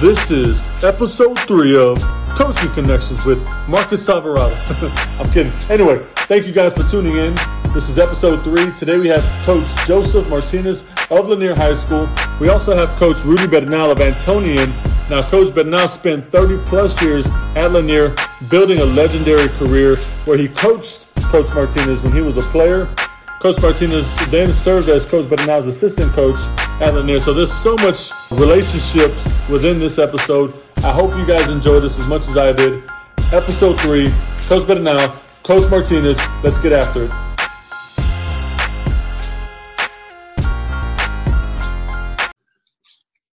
This is episode three of Coaching Connections with Marcus Alvarado. I'm kidding. Anyway, thank you guys for tuning in. This is episode three. Today we have Coach Joseph Martinez of Lanier High School. We also have Coach Rudy Bernal of Antonian. Now, Coach Bernal spent 30 plus years at Lanier building a legendary career where he coached Coach Martinez when he was a player. Coach Martinez then served as Coach Bernal's assistant coach at Lanier. So there's so much relationships within this episode. I hope you guys enjoyed this as much as I did. Episode three, Coach Bernal, Coach Martinez. Let's get after it.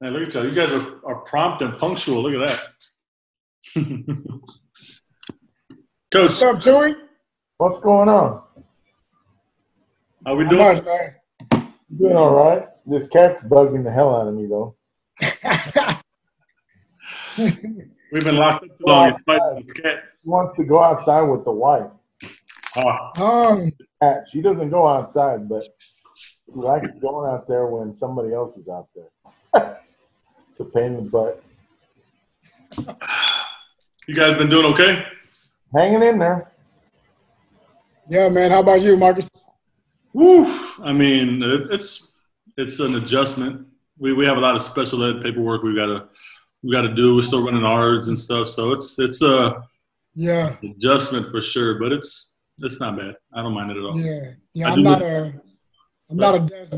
Hey, look at y'all. You guys are, are prompt and punctual. Look at that. Coach, What's up, Chewy? What's going on? How we How doing? much, man? Doing all right. This cat's bugging the hell out of me, though. We've been locked up too long. It's this cat. He wants to go outside with the wife. Um, Cat, She doesn't go outside, but she likes going out there when somebody else is out there. it's a pain in the butt. you guys been doing okay? Hanging in there. yeah, man. How about you, Marcus? Woo! I mean, it, it's it's an adjustment. We we have a lot of special ed paperwork we gotta we gotta do. We're still running ours and stuff, so it's it's a Yeah, adjustment for sure. But it's it's not bad. I don't mind it at all. yeah, yeah. I I'm not this- a, I'm not a desk,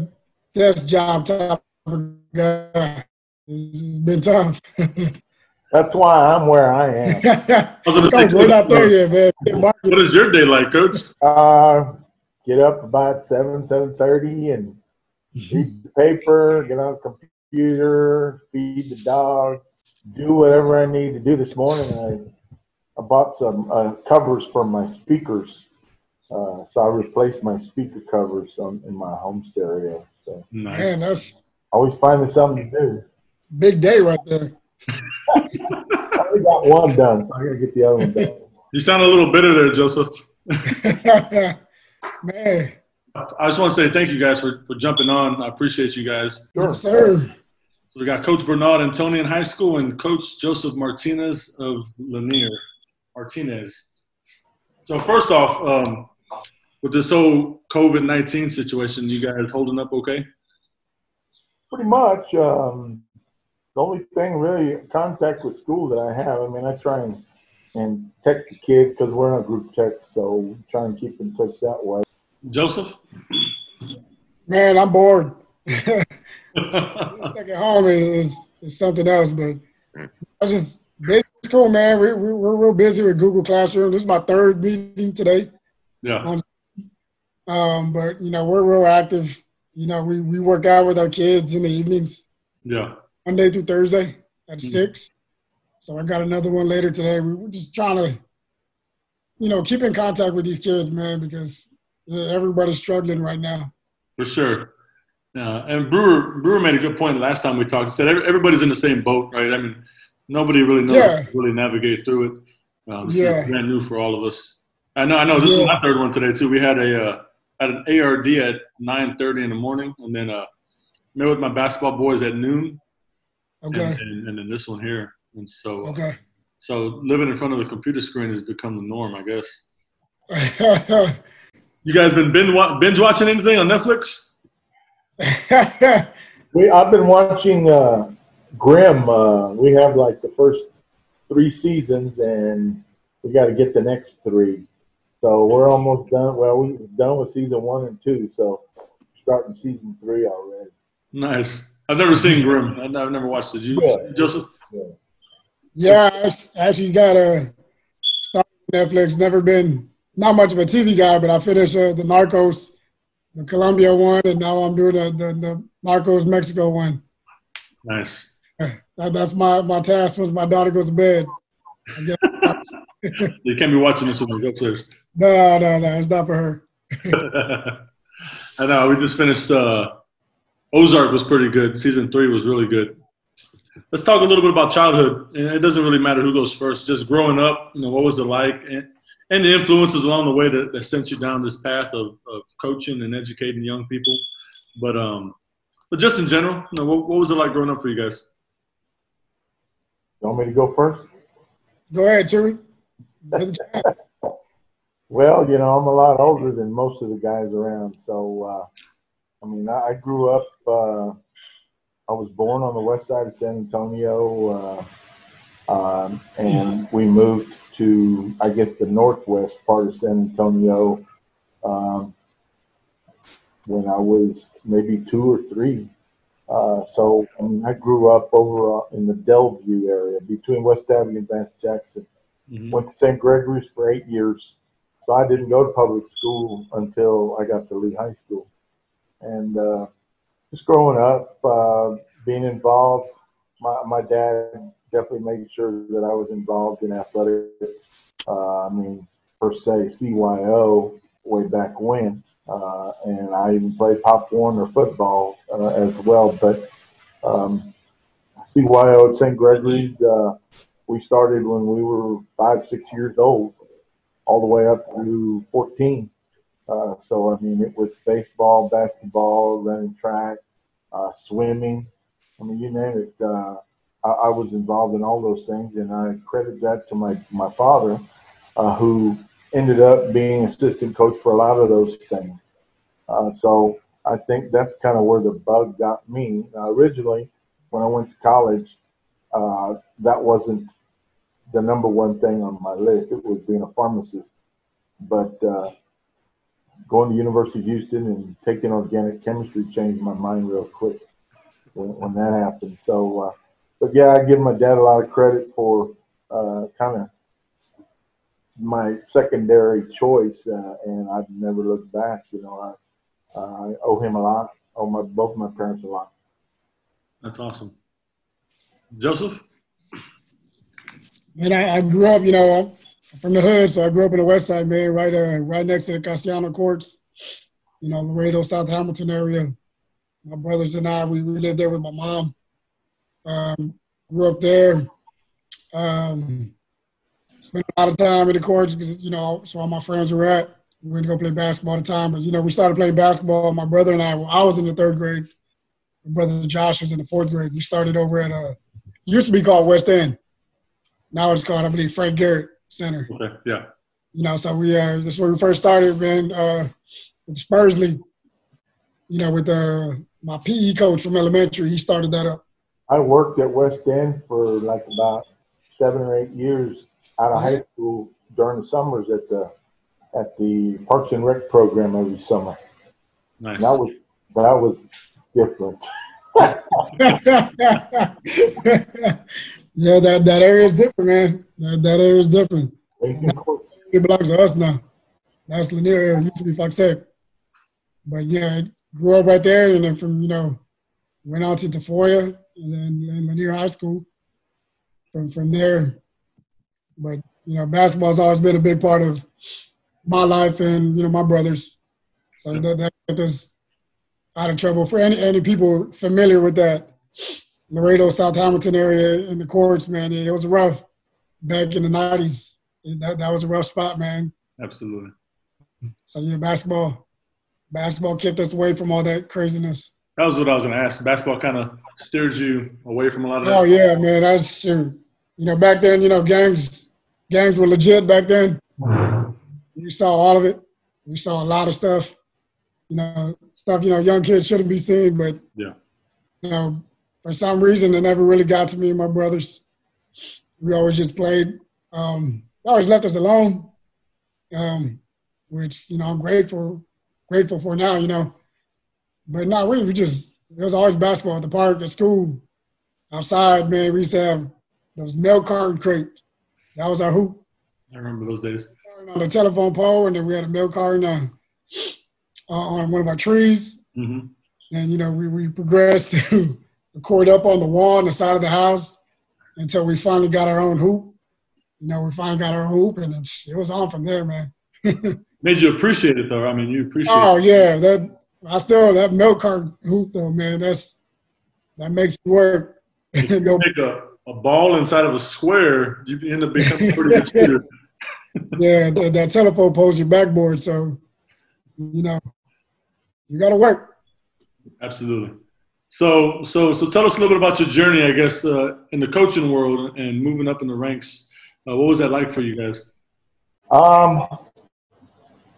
desk job type of guy. It's been tough. That's why I'm where I am. I was say, Coach, we're not there yet, man. What is your day like, Coach? Uh, get up about seven, seven thirty, and read the paper. Get on the computer, feed the dogs, do whatever I need to do. This morning, I I bought some uh, covers for my speakers, uh, so I replaced my speaker covers on, in my home stereo. So Nice. Man, that's always finding something to do. big day right there. I only got one done, so I gotta get the other one done. You sound a little bitter there, Joseph. man, I just want to say thank you guys for, for jumping on. I appreciate you guys. Sure. yes, sir. So we got Coach Bernal Antonian High School and Coach Joseph Martinez of Lanier. Martinez. So first off, um, with this whole COVID nineteen situation, you guys holding up okay? Pretty much. Um, the only thing really contact with school that I have. I mean, I try and and text the kids because we're in a group text, so we try and keep in touch that way. Joseph? Man, I'm bored. Stuck at home is, is, something else, but I just busy school, man. We, we, we're real busy with Google Classroom. This is my third meeting today. yeah. Um, but you know, we're real active. You know, we, we work out with our kids in the evenings, Yeah. Monday through Thursday at six. So I got another one later today. We, we're just trying to, you know, keep in contact with these kids, man, because everybody's struggling right now. For sure. Yeah, and Brewer Brewer made a good point the last time we talked. He said everybody's in the same boat, right? I mean, nobody really knows Yeah. how to really navigate through it. Um, this Yeah. is brand new for all of us. I know. I know. This is my third one today too. We had a uh, had an ARD at nine thirty in the morning, and then uh, met with my basketball boys at noon, Okay. and, and, and then this one here. And so, Okay. so living in front of the computer screen has become the norm, I guess. Okay. You guys been binge, watching anything on Netflix? We I've been watching uh, Grimm. Uh, we have like the first three seasons, and we got to get the next three. So we're almost done. Well, we're done with season one and two. So starting season three already. Nice. I've never seen Grimm. I've I've never watched it. You, Yeah. Joseph? yeah, I act- actually got a start Netflix. Never been not much of a TV guy, but I finished uh, the Narcos, the Colombia one, and now I'm doing the the, the Narcos Mexico one. Nice. That, that's my my task once my daughter goes to bed. You can't be watching this when you go upstairs. no, no, no, it's not for her. I know. We just finished. Uh, Ozark was pretty good. Season three was really good. Let's talk a little bit about childhood. It doesn't really matter who goes first. Just growing up, you know, what was it like, and, and the influences along the way that, that sent you down this path of, of coaching and educating young people. But um, but just in general, you know, what, what was it like growing up for you guys? You want me to go first? Go ahead, Chewy. well, you know, I'm a lot older than most of the guys around. So, uh, I mean, I, I grew up, uh, I was born on the west side of San Antonio, uh, um, and we moved to, I guess, the northwest part of San Antonio um, when I was maybe two or three. Uh, so I mean, I grew up over uh, in the Dellview area between West Avenue and Vance Jackson. Mm-hmm. Went to St. Gregory's for eight years. So I didn't go to public school until I got to Lee High School. And uh, just growing up, uh, being involved, my, my dad definitely made sure that I was involved in athletics. Uh, I mean, per se, CYO way back when. Uh, and I even played Pop Warner football uh, as well. But um, CYO at St. Gregory's, uh, we started when we were five, six years old, all the way up to 14. Uh, so, I mean, it was baseball, basketball, running track, uh, swimming. I mean, you name it. Uh, I, I, was involved in all those things, and I credit that to my, my father, who ended up being assistant coach for a lot of those things. Uh, so I think that's kind of where the bug got me. Uh, originally, when I went to college, uh, that wasn't the number one thing on my list. It was being a pharmacist. But uh, going to University of Houston and taking organic chemistry changed my mind real quick when, when that happened. So, uh, but yeah, I give my dad a lot of credit for uh, kind of my secondary choice, uh, and I've never looked back. You know, I, uh, I owe him a lot. Owe my both my parents a lot. That's awesome, Joseph. And I, I grew up, you know, from the hood, so I grew up in the West Side, man, right, uh, right next to the Castellano Courts. You know, Laredo, South Hamilton area. My brothers and I, we, we lived there with my mom. Um, grew up there. Um, spent a lot of time in the courts because you know so all my friends were at. We went to go play basketball at the time, but you know we started playing basketball. My brother and I, well, I was in the third grade. My brother Josh was in the fourth grade. We started over at a used to be called West End. Now it's called I believe Frank Garrett Center. Okay, yeah. You know, so we uh, this is where we first started, man. Uh, with Spurs League. You know, with uh, my PE coach from elementary, he started that up. I worked at West End for like about seven or eight years out of high school during the summers at the at the Parks and Rec program every summer. Nice. That was that was different. yeah, that, that area is different, man. That, that area is different. It belongs to us now. That's Lanier area. It used to be Fox Tech. But yeah, I grew up right there, and then from you know, went out to Tafolla and then and Lanier High School. From from there, but you know, basketball's always been a big part of my life and you know my brothers. So that that got us out of trouble for any any people familiar with that Laredo, South Hamilton area in the courts, man. It was rough back in the nineties. That that was a rough spot, man. Absolutely. So yeah, basketball, basketball kept us away from all that craziness. That was what I was going to ask. Basketball kind of steered you away from a lot of that. Oh stuff. yeah, man. That's true. You know, back then, you know, gangs gangs were legit back then. You saw all of it. We saw a lot of stuff. You know, stuff you know young kids shouldn't be seeing, but yeah, you know, for some reason it never really got to me and my brothers. We always just played. Um, they always left us alone, um, which you know I'm grateful grateful for now. You know, but no, we we just it was always basketball at the park at school, outside. Man, we used to have those milk carton crate. That was our hoop. I remember those days. On the telephone pole, and then we had a milk carton uh, on one of our trees. Mm-hmm. And you know, we we progressed to the court up on the wall on the side of the house until we finally got our own hoop. You know, we finally got our hoop, and it was on from there, man. Made you appreciate it, though. I mean, you appreciate. Oh yeah, that I still that milk carton hoop, though, man. That's that makes it work. no, make a a ball inside of a square, you end up becoming pretty good shooter. yeah, that, that telephone poles your backboard, so you know you got to work. Absolutely. So, so, so, tell us a little bit about your journey, I guess, uh, in the coaching world and moving up in the ranks. Uh, what was that like for you guys? Um,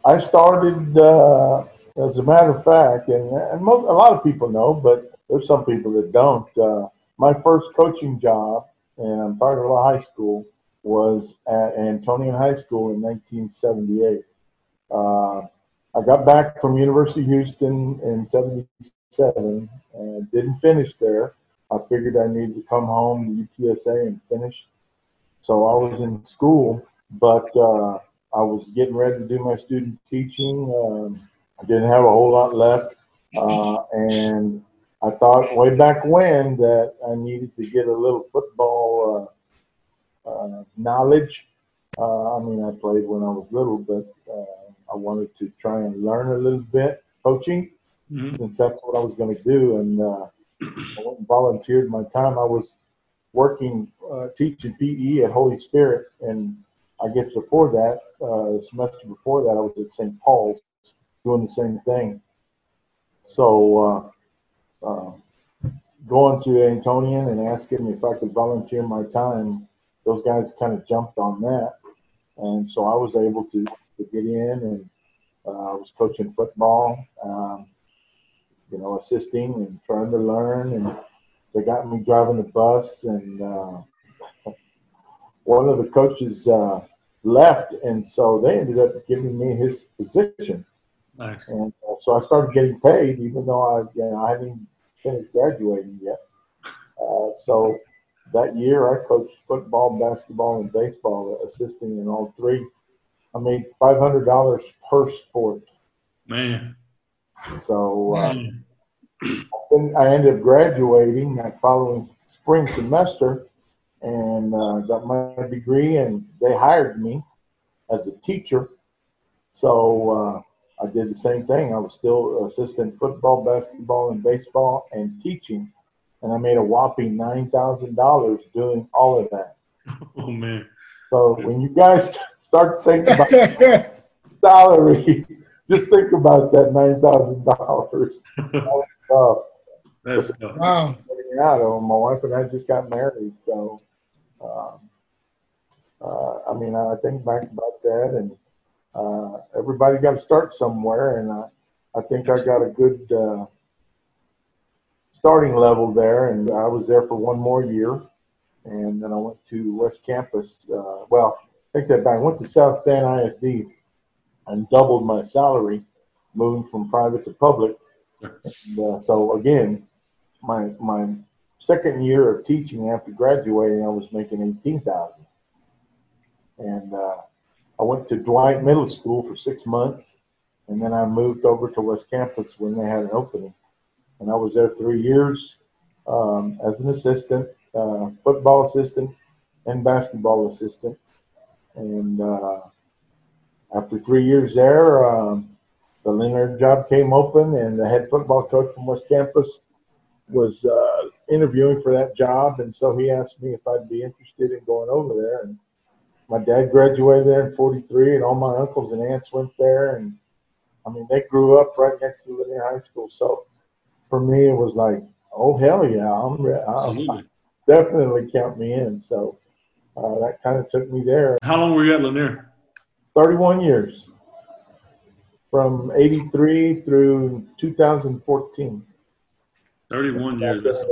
I started, uh, as a matter of fact, and, and most, a lot of people know, but there's some people that don't. Uh, my first coaching job, I'm talking high school, was at Antonian High School in 1978. Uh, I got back from University of Houston in 77 and didn't finish there. I figured I needed to come home to UTSA and finish. So I was in school, but uh, I was getting ready to do my student teaching. Um, I didn't have a whole lot left. Uh, and I thought way back when that I needed to get a little football uh, uh knowledge. Uh, I mean, I played when I was little, but uh, I wanted to try and learn a little bit coaching, mm-hmm. since that's what I was going to do. And I went and volunteered my time. I was working teaching PE at Holy Spirit, and I guess before that, the semester before that, I was at St. Paul's doing the same thing. So uh, going to Antonian and asking if I could volunteer my time, those guys kind of jumped on that. And so I was able to, to get in and uh, I was coaching football, um, you know, assisting and trying to learn. And they got me driving the bus. And uh, one of the coaches uh, left. And so they ended up giving me his position. Nice. And uh, so I started getting paid, even though I, you know, I hadn't finished graduating yet. Uh, so that year, I coached football, basketball, and baseball, assisting in all three. I made five hundred dollars per sport. Man. So uh, I ended up graduating that following spring semester, and uh, got my degree, and they hired me as a teacher. So uh, I did the same thing. I was still assistant football, basketball, and baseball, and teaching, and I made a whopping nine thousand dollars doing all of that. Oh man! So when you guys start thinking about salaries, just think about that nine thousand dollars. That's tough. Wow. Yeah, my wife and I just got married, so um, uh, I mean, I think back about that and uh, everybody got to start somewhere, and I, I think I got a good uh, starting level there, and I was there for one more year, and then I went to West Campus. Uh, well, think that I went to South San ISD and doubled my salary, moving from private to public. And, uh, so again, my my second year of teaching after graduating, I was making eighteen thousand, and uh, I went to Dwight Middle School for six months, and then I moved over to West Campus when they had an opening. And I was there three years um, as an assistant, uh, football assistant, and basketball assistant. And uh, after three years there, um, the Lanier job came open, and the head football coach from West Campus was uh, interviewing for that job, and so he asked me if I'd be interested in going over there. And my dad graduated there in 43 and all my uncles and aunts went there and i mean they grew up right next to Lanier high school. So for me it was like oh hell yeah i'm, I'm definitely count me in. So uh, that kind of took me there. How long were you at lanier? 31 years. From 83 through 2014 31 years. that's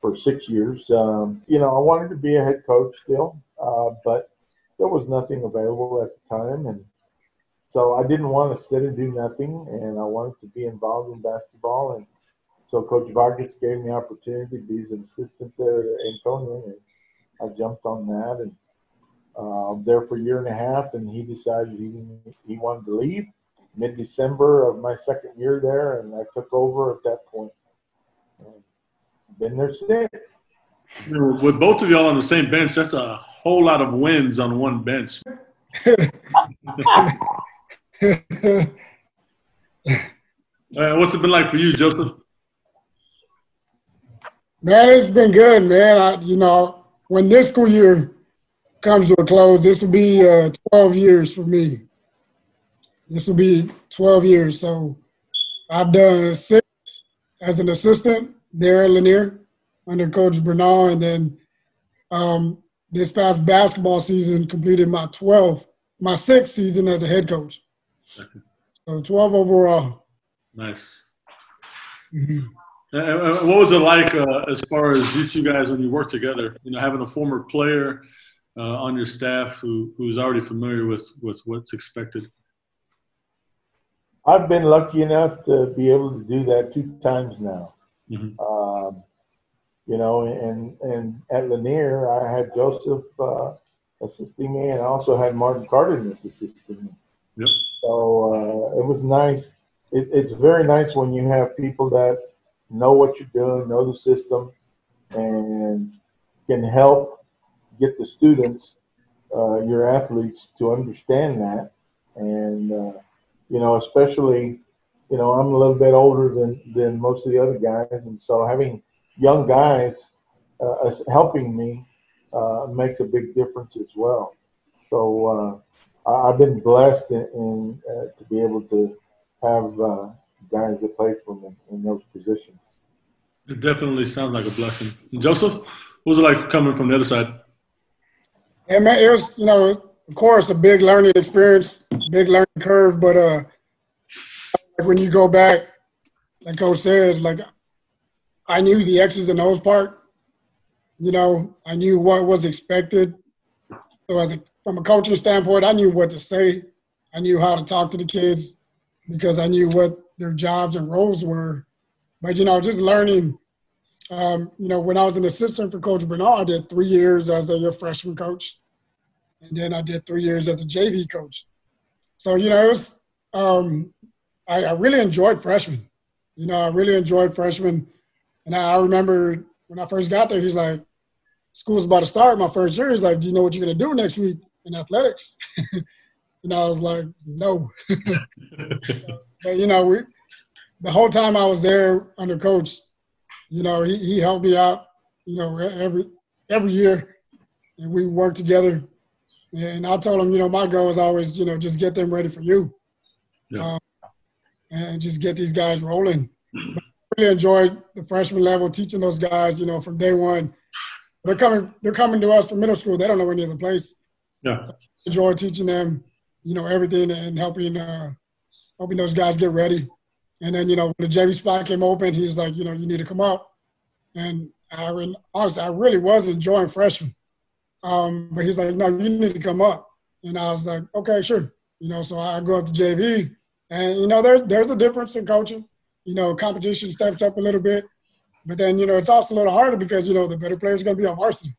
for six years um, you know i wanted to be a head coach still uh, but there was nothing available at the time, and so I didn't want to sit and do nothing, and I wanted to be involved in basketball. And so Coach Vargas gave me the opportunity to be an assistant there at Antonian, and I jumped on that and uh, there for a year and a half. And he decided he he wanted to leave mid December of my second year there, and I took over at that point. And been there since. With both of y'all on the same bench, that's a whole lot of wins on one bench. uh, what's it been like for you, Joseph? Man, it's been good, man. I, you know, when this school year comes to a close, this will be uh, 12 years for me. This will be 12 years. So I've done six as an assistant there at Lanier under Coach Bernal, and then um, this past basketball season completed my 12th, my sixth season as a head coach. So 12 overall. Nice. Mm-hmm. And what was it like uh, as far as you two guys when you worked together? You know, having a former player uh, on your staff who who's already familiar with with what's expected. I've been lucky enough to be able to do that two times now. Mm-hmm. Um, you know, and and at Lanier, I had Joseph uh, assisting me, and I also had Martin Cardenas assisting me. Yep. So uh, it was nice. It, it's very nice when you have people that know what you're doing, know the system, and can help get the students, uh, your athletes, to understand that. And uh, you know, especially, you know, I'm a little bit older than than most of the other guys, and so having young guys uh, helping me uh, makes a big difference as well. So uh, I've been blessed in, in uh, to be able to have uh, guys that play for me in those positions. It definitely sounds like a blessing. Joseph, what was it like coming from the other side? Yeah, man, it was you know, of course, a big learning experience, big learning curve, but uh, when you go back, like Coach said, like I knew the X's and O's part. You know, I knew what was expected. So as a, from a coaching standpoint, I knew what to say. I knew how to talk to the kids because I knew what their jobs and roles were. But you know, just learning. Um, you know, when I was an assistant for Coach Bernal, I did three years as a freshman coach, and then I did three years as a JV coach. So you know, it was um, I, I really enjoyed freshman. You know, I really enjoyed freshman and I remember when I first got there, he's like, school's about to start my first year. He's like, do you know what you're going to do next week in athletics? and I was like, no. but, you know, we, the whole time I was there under coach, you know, he, he helped me out, you know, every, every year. And we worked together. And I told him, you know, my goal is always, you know, just get them ready for you. Yeah. Um, and just get these guys rolling really enjoyed the freshman level, teaching those guys, you know, from day one. They're coming, they're coming to us from middle school. They don't know any other place. Yeah. Enjoy teaching them, you know, everything and helping, uh, helping those guys get ready. And then, you know, when the JV spot came open, he was like, you know, you need to come up. And I honestly, I really was enjoying freshman. Um, but he's like, no, you need to come up. And I was like, okay, sure. You know, so I go up to JV. And, you know, there, there's a difference in coaching you know, competition steps up a little bit. But then, you know, it's also a little harder because, you know, the better players going to be on varsity.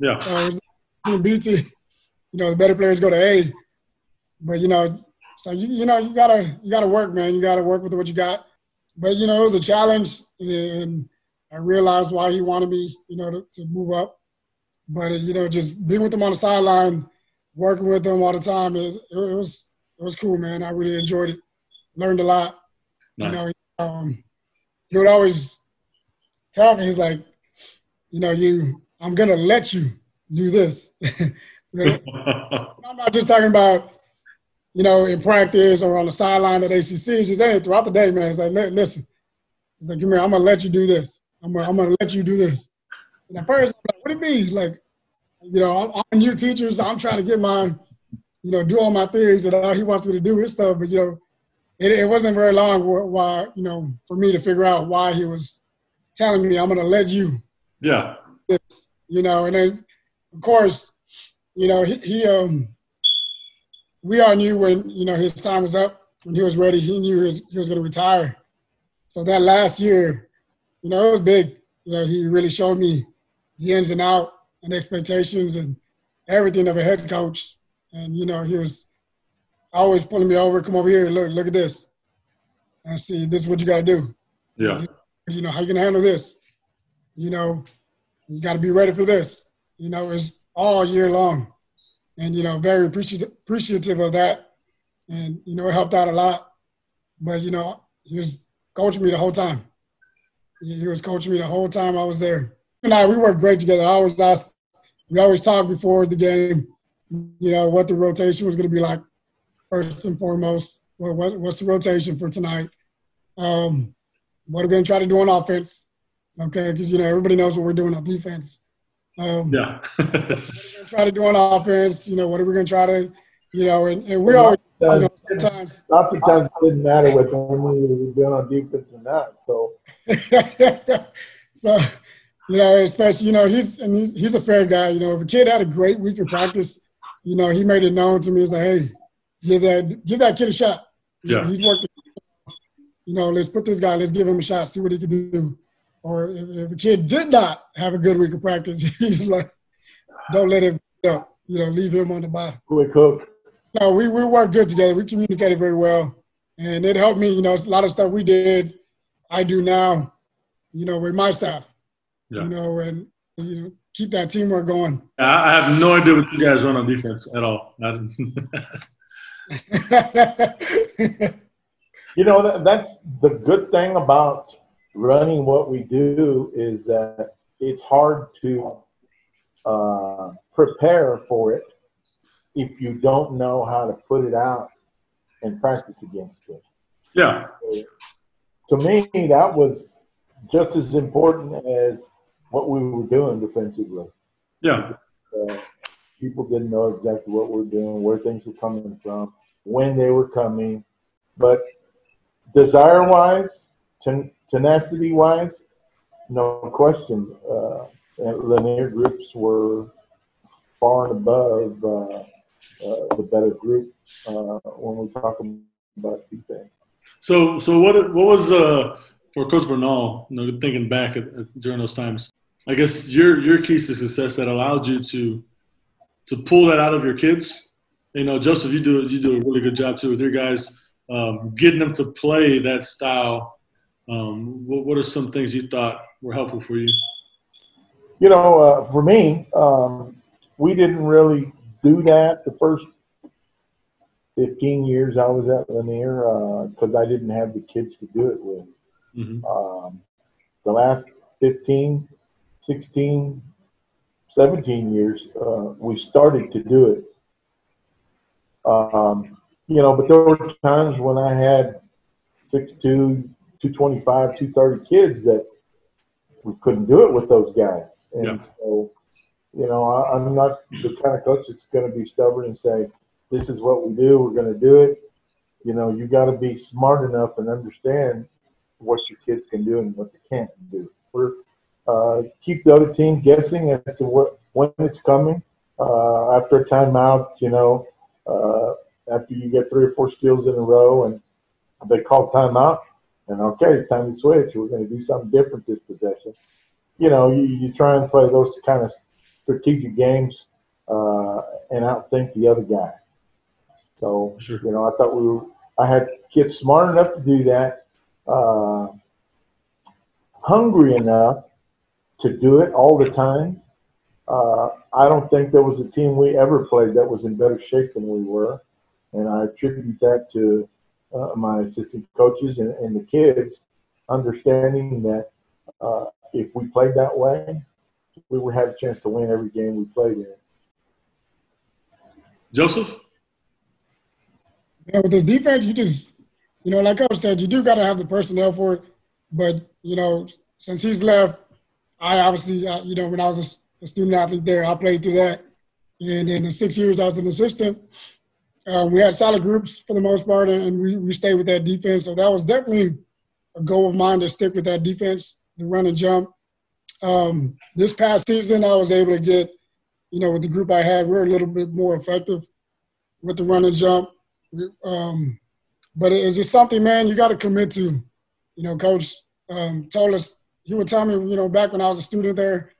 Yeah. So team B team, you know, the better players go to A. But, you know, so, you, you know, you got to you gotta work, man. You got to work with what you got. But, you know, it was a challenge. And I realized why he wanted me, you know, to, to move up. But, you know, just being with them on the sideline, working with them all the time, it, it was it was cool, man. I really enjoyed it. Learned a lot. Nice. You know, um, he would always tell me, he's like, you know, you, I'm gonna let you do this. I'm not just talking about, you know, in practice or on the sideline at ACC. Just hey, throughout the day, man. It's like, listen. He's like, here. I'm gonna let you do this. I'm gonna, I'm gonna let you do this. And at first, I'm like, what do you mean? Like, you know, I'm, I'm new teachers. I'm trying to get my, you know, do all my things, and all he wants me to do his stuff. But you know, it, it wasn't very long why you know for me to figure out why he was telling me I'm going to let you. Yeah. This, you know, and then of course, you know he, he um we all knew when you know his time was up when he was ready. He knew he was, he was going to retire. So that last year, you know, it was big. You know, he really showed me the ins and out and expectations and everything of a head coach. And you know, he was always pulling me over, come over here, look, look at this. I see, this is what you got to do. Yeah. You know, how you to handle this? You know, you got to be ready for this. You know, it's all year long. And, you know, very appreciative, appreciative of that. And, you know, it helped out a lot. But, you know, he was coaching me the whole time. He was coaching me the whole time I was there. And I, we worked great together. I always asked, we always talked before the game, you know, what the rotation was going to be like first and foremost. What, what, what's the rotation for tonight? Um, what are we going to try to do on offense? Okay, because you know everybody knows what we're doing on defense. Um, yeah. what are we going to try to do on offense? You know, what are we going to try to, you know, and, and we always, you know, sometimes. Lots of times it didn't matter what we were doing on defense or not. So. so, you know, especially you know he's and he's, he's a fair guy. You know, if a kid had a great week of practice, you know, he made it known to me. He's like, hey, give that give that kid a shot. Yeah. He's working. You know, let's put this guy. Let's give him a shot. See what he can do. Or if, if a kid did not have a good week of practice, he's like, don't let him. You know, you know leave him on the bottom. Quick hook. No, we we worked good together. We communicated very well, and it helped me. You know, a lot of stuff we did, I do now. You know, with my staff. Yeah. You know, and you know, keep that teamwork going. I have no idea what you guys run on defense at all. you know, that's the good thing about running what we do is that it's hard to uh, prepare for it if you don't know how to put it out and practice against it. Yeah. So, to me, that was just as important as what we were doing defensively. Yeah. Uh, people didn't know exactly what we are doing, where things were coming from, when they were coming. But desire wise, ten- tenacity wise, no question. Uh, Lanier groups were far and above uh, uh, the better group uh, when we talk about defense. So, so what what was uh, for Coach Bernal? You know, thinking back at, at, during those times, I guess your your keys to success that allowed you to to pull that out of your kids. You know, Joseph, you do you do a really good job too with your guys, um, getting them to play that style. Um, what, what are some things you thought were helpful for you? You know, uh, for me, um, we didn't really do that the first 15 years I was at Lanier because uh, I didn't have the kids to do it with. Mm-hmm. Um, the last 15, 16, 17 years, uh, we started to do it. Um, you know, but there were times when I had 6'2", 225, 230 kids that we couldn't do it with those guys. And yeah. so, you know, I, am not the kind of coach that's going to be stubborn and say, this is what we do, we're going to do it. You know, you got to be smart enough and understand what your kids can do and what they can't do. We're uh, keep the other team guessing as to what when it's coming. Uh, after a timeout, you know, uh, after you get three or four steals in a row, and they call timeout, and okay, it's time to switch. We're going to do something different this possession. You know, you, you try and play those kind of strategic games uh, and outthink the other guy. So sure. you know, I thought we were. I had kids smart enough to do that, uh, hungry enough to do it all the time. Uh, I don't think there was a team we ever played that was in better shape than we were, and I attribute that to uh, my assistant coaches and, and, the kids understanding that uh, if we played that way, we would have a chance to win every game we played in. Joseph? Yeah, with this defense, you just, you know, like I said, you do got to have the personnel for it. But, you know, since he's left, I obviously, uh, you know, when I was a, a, student athlete there, I played through that. And in the six years I was an assistant, um, we had solid groups for the most part, and we, we stayed with that defense. So that was definitely a goal of mine to stick with that defense, the run and jump. Um, this past season, I was able to get, you know, with the group I had, we were a little bit more effective with the run and jump. Um, but it's just something, man, you got to commit to. You know, coach um, told us he would tell me, you know, back when I was a student there,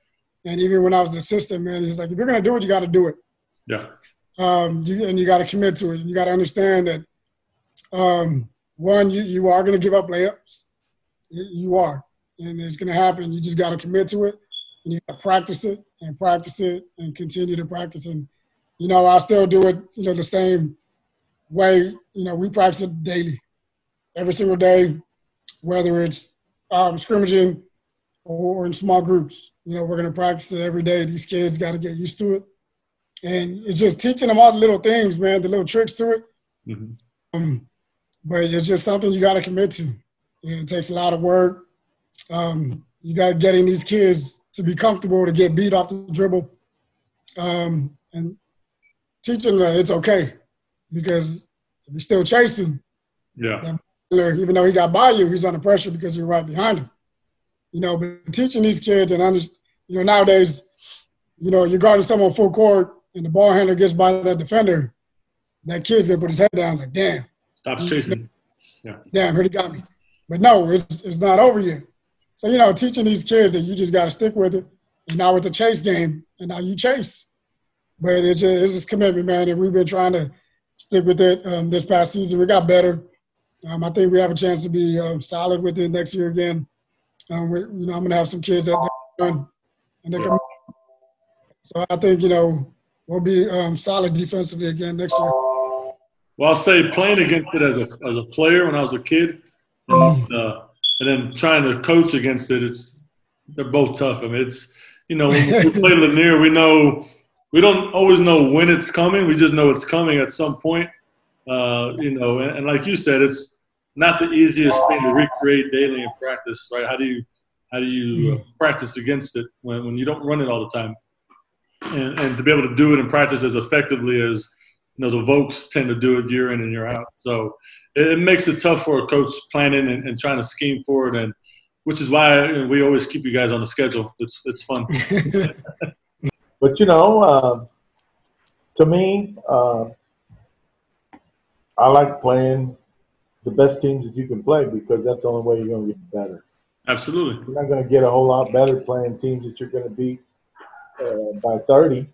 and even when I was an assistant, man, he's like, if you're gonna do it, you got to do it. Yeah. Um, you, and you got to commit to it. You got to understand that um, one, you you are gonna give up layups. You are, and it's gonna happen. You just got to commit to it, and you got to practice it and practice it and continue to practice. And you know, I still do it. You know, the same way. You know, we practice it daily, every single day, whether it's um, scrimmaging or in small groups. You know, we're going to practice it every day. These kids got to get used to it. And it's just teaching them all the little things, man, the little tricks to it. Mm-hmm. Um, but it's just something you got to commit to. It takes a lot of work. Um, you got getting these kids to be comfortable to get beat off the dribble, um, and teaching them it's okay because you're still chasing, yeah, even though he got by you, he's under pressure because you're right behind him. You know, but teaching these kids and understand, you know, nowadays, you know, you're guarding someone full court and the ball handler gets by that defender, that kid's gonna put his head down like, damn. Stops chasing. Yeah. Damn, he got me. But no, it's it's not over yet. So, you know, teaching these kids that you just gotta stick with it. And now it's a chase game, and now you chase. But it's just, it's just commitment, man, and we've been trying to stick with it um, this past season. We got better. Um, I think we have a chance to be um, solid with it next year again. Um, we, you know, I'm gonna have some kids that run, and they. So I think you know we'll be um, solid defensively again next year. Well, I'll say playing against it as a as a player when I was a kid, and, mm. uh, and then trying to coach against it, it's they're both tough. I mean, it's you know when we play Lanier, we know we don't always know when it's coming. We just know it's coming at some point. Uh, you know, and, and, like you said, it's not the easiest thing to recreate daily in practice, right? How do you how do you uh, practice against it when, when you don't run it all the time? And, and to be able to do it in practice as effectively as you know the Voks tend to do it year in and year out. So it, it makes it tough for a coach planning and, and, trying to scheme for it, and which is why we always keep you guys on the schedule. It's it's fun. but you know, uh, to me, uh, I like playing the best teams that you can play because that's the only way you're going to get better. Absolutely. You're not going to get a whole lot better playing teams that you're going to beat uh, by 30.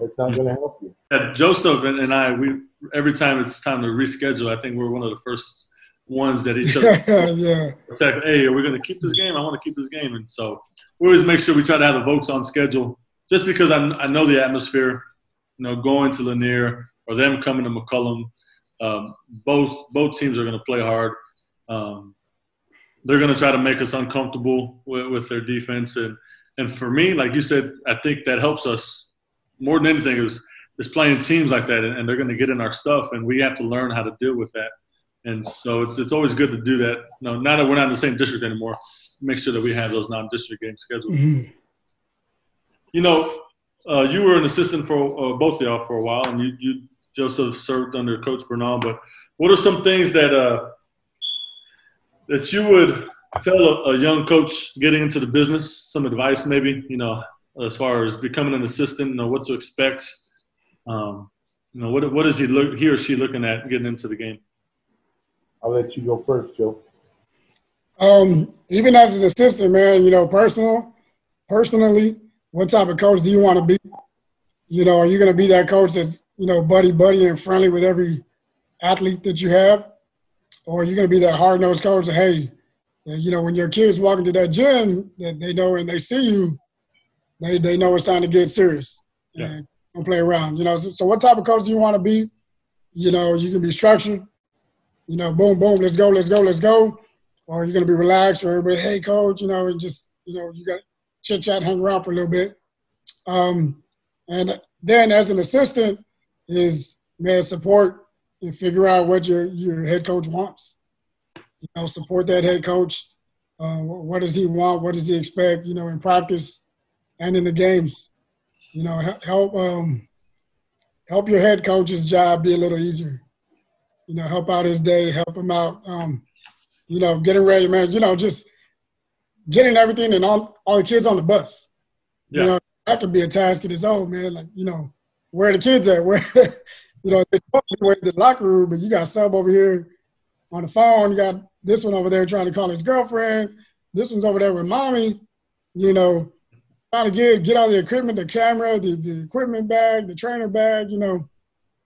It's not going to help you. Yeah, Joseph and, and I, we every time it's time to reschedule, I think we're one of the first ones that each other yeah. attack. Hey, are we going to keep this game? I want to keep this game, and so we always make sure we try to have the Voks on schedule, just because I, I know the atmosphere. You know, going to Lanier or them coming to McCollum um, both both teams are going to play hard. Um, they're going to try to make us uncomfortable with, with, their defense, and and for me, like you said, I think that helps us more than anything is is playing teams like that, and, and they're going to get in our stuff, and we have to learn how to deal with that. And so it's it's always good to do that. You know, now that we're not in the same district anymore, make sure that we have those non-district games scheduled. Mm-hmm. You know, uh, you were an assistant for uh, both of y'all for a while, and you you Joseph served under Coach Bernal. But what are some things that uh, that you would tell a, a, young coach getting into the business? Some advice, maybe you know, as far as becoming an assistant, you know, what to expect. Um, you know, what what is he look he or she looking at getting into the game? I'll let you go first, Joe. Um, even as an assistant, man, you know, personal, personally, what type of coach do you want to be? You know, are you going to be that coach that's you know, buddy buddy and friendly with every athlete that you have, or you're going to be that hard nosed coach that hey, you know, when your kids walk into that gym, that they know and they see you, they they know it's time to get serious yeah. and don't play around. You know, so, so what type of coach do you want to be? You know, you can be structured. You know, boom, boom, let's go, let's go, let's go. Or you're gonna be relaxed, or everybody, hey, coach, you know, and just you know, you got chit chat, hang around for a little bit. Um, and then as an assistant, is man support and figure out what your your head coach wants. You know, support that head coach. Uh, what does he want? What does he expect? You know, in practice and in the games. You know, help um, help your head coach's job be a little easier. You know, help out his day, help him out. Um, you know, getting ready, man. You know, just getting everything and all all the kids on the bus. Yeah. You know, that could be a task in its own, man. Like you know, where the kids at? Where you know they're supposed to be in the locker room, but you got some over here on the phone. You got this one over there trying to call his girlfriend. This one's over there with mommy. You know, trying to get get all the equipment, the camera, the, the equipment bag, the trainer bag. You know,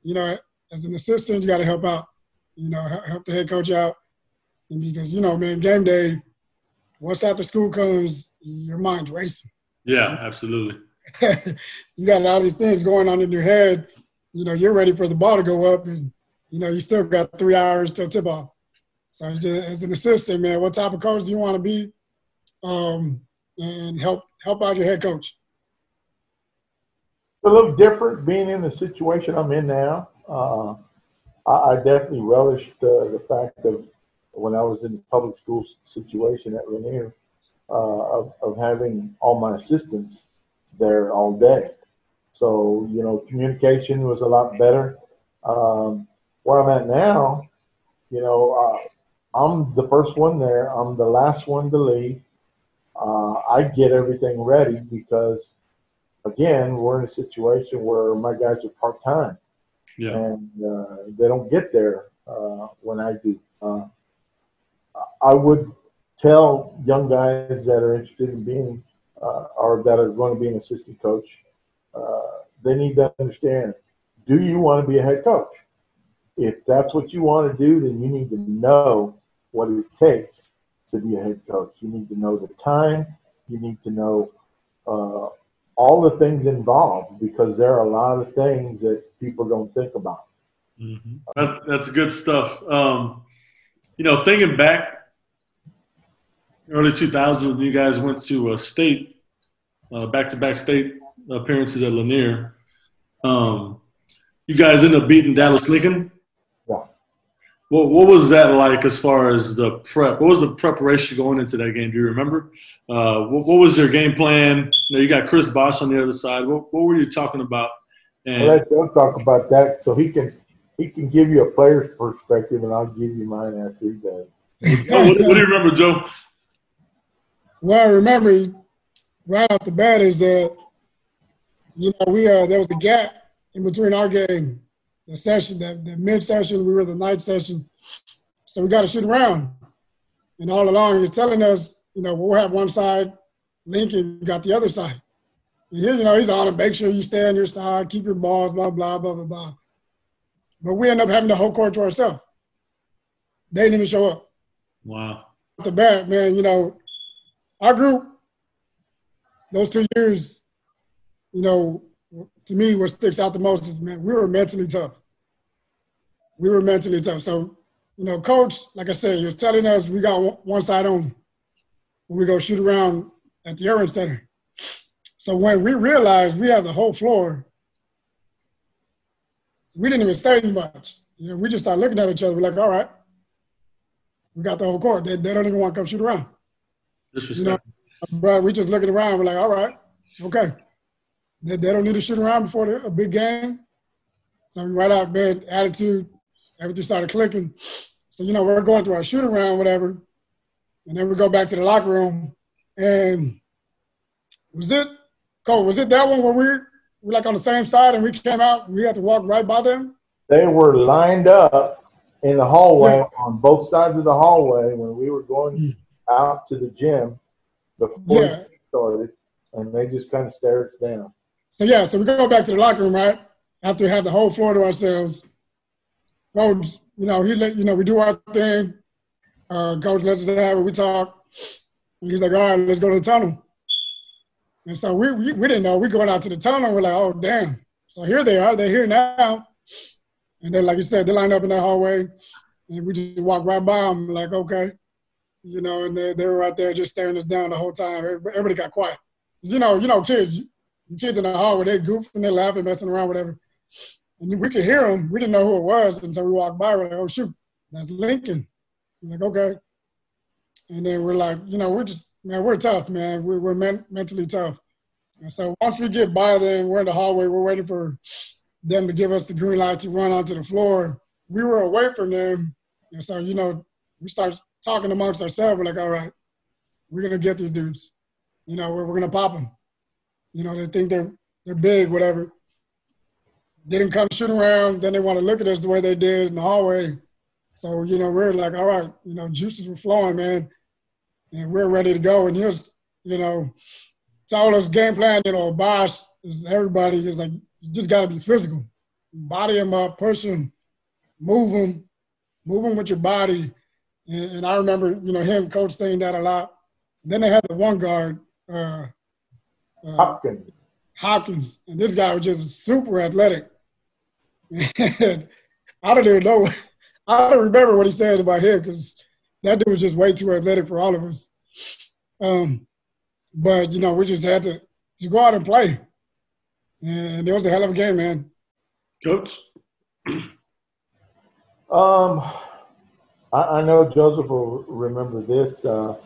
you know, as an assistant, you got to help out. You know, help the head coach out, and because you know, man, game day. Once after school comes, your mind's racing. Yeah, absolutely. you got all these things going on in your head. You know, you're ready for the ball to go up, and you know you still got three hours till tip off. So just, as an assistant, man, what type of coach do you want to be, um, and help help out your head coach? A little different being in the situation I'm in now. Uh, I, I, definitely relished uh, the fact of when I was in the public school situation at Lanier uh, of, of having all my assistants there all day. So, you know, communication was a lot better. Um, where I'm at now, you know, uh, I'm the first one there. I'm the last one to leave. Uh, I get everything ready because, again, we're in a situation where my guys are part time, yeah. and uh, they don't get there uh, when I do. Uh, I would tell young guys that are interested in being uh, or that are going to be an assistant coach, uh, they need to understand: Do you want to be a head coach? If that's what you want to do, then you need to know what it takes to be a head coach. You need to know the time. You need to know uh, all the things involved because there are a lot of things that people don't think about. Mm-hmm. That, that's good stuff. Um, you know, thinking back early 2000s when you guys went to a state, uh, back-to-back state appearances at Lanier. Um, you guys ended up beating Dallas Lincoln. Yeah. What, what was that like as far as the prep? What was the preparation going into that game? Do you remember? Uh, what, what, was your game plan? You, know, you got Chris Bosh on the other side. What, what were you talking about? And, I'll let Doug talk about that so he can he can give you a player's perspective, and I'll give you mine after he does. oh, what, what do you remember, Joe? Well, I remember right off the bat is that you know we uh there was a gap in between our game, the session, the, the mid session, we were the night session, so we got to shoot around. And all along, he's telling us, you know, we'll have one side, Lincoln got the other side. And here, you know, he's on it. Make sure you stay on your side, keep your balls, blah blah blah blah blah. But we end up having the whole court to ourselves. They didn't even show up. Wow. The bat, man, you know, our group, those two years, you know, to me, what sticks out the most is man, we were mentally tough. We were mentally tough. So, you know, coach, like I said, he was telling us we got one side on when we go shoot around at the Erwin Center. So when we realized we have the whole floor, we didn't even say much. You know, we just started looking at each other. We're like, all right, we got the whole court. They, they don't even want to come shoot around. You know, bro, we just looking around. We're like, all right, okay. They, they don't need to shoot around before the, a big game. So we right out bed, attitude, everything started clicking. So, you know, we're going through our shoot around, whatever. And then we go back to the locker room. And was it, Cole, was it that one where we we're like on the same side and we came out, we had to walk right by them? They were lined up in the hallway yeah. on both sides of the hallway when we were going mm out to the gym before yeah. started, and they just kind of stared us down. So yeah, so we go back to the locker room, right? After we have the whole floor to ourselves. Coach, you know, he let you know we do our thing. Uh, coach lets us have it. We talk. And he's like, all right, let's go to the tunnel. And so we, we, we didn't know. We're going out to the tunnel. We're like, oh, damn. So here they are. They're here now. And then, like you said, they line up in that hallway. And we just walk right by them, like, okay you know, and they, they were right there just staring us down the whole time. Everybody got quiet. You know, you know, kids, kids in the hallway, they goofing, they laughing, messing around, whatever. And we could hear them. We didn't know who it was until we walked by. We're like, oh, shoot, that's Lincoln. I'm like, okay. And then we're like, you know, we're just, man, we're tough, man. We're, we're men- mentally tough. And so once we get by them, we're in the hallway, we're waiting for them to give us the green light to run onto the floor. We were away from them. And so, you know, we start talking amongst ourselves. We're like, all right, we're gonna get these dudes. You know, we're, we're gonna pop them. You know, they think they're they're big, whatever. They didn't come shooting around. Then they want to look at us the way they did in the hallway. So you know, we're like, all right, you know, juices were flowing, man, and we're ready to go. And he was, you know, told us game plan. You know, Bosh is everybody is like, you just got to be physical, body him up, push him, move him, with your body and, and, I remember, you know, him, coach saying that a lot. Then they had the one guard, uh, uh, Hopkins. Hopkins, and this guy was just super athletic. And I don't even know. I don't remember what he said about him because that dude was just way too athletic for all of us. Um, but you know, we just had to to go out and play, and it was a hell of a game, man. Coach. Um, I, I know Joseph will remember this. Uh,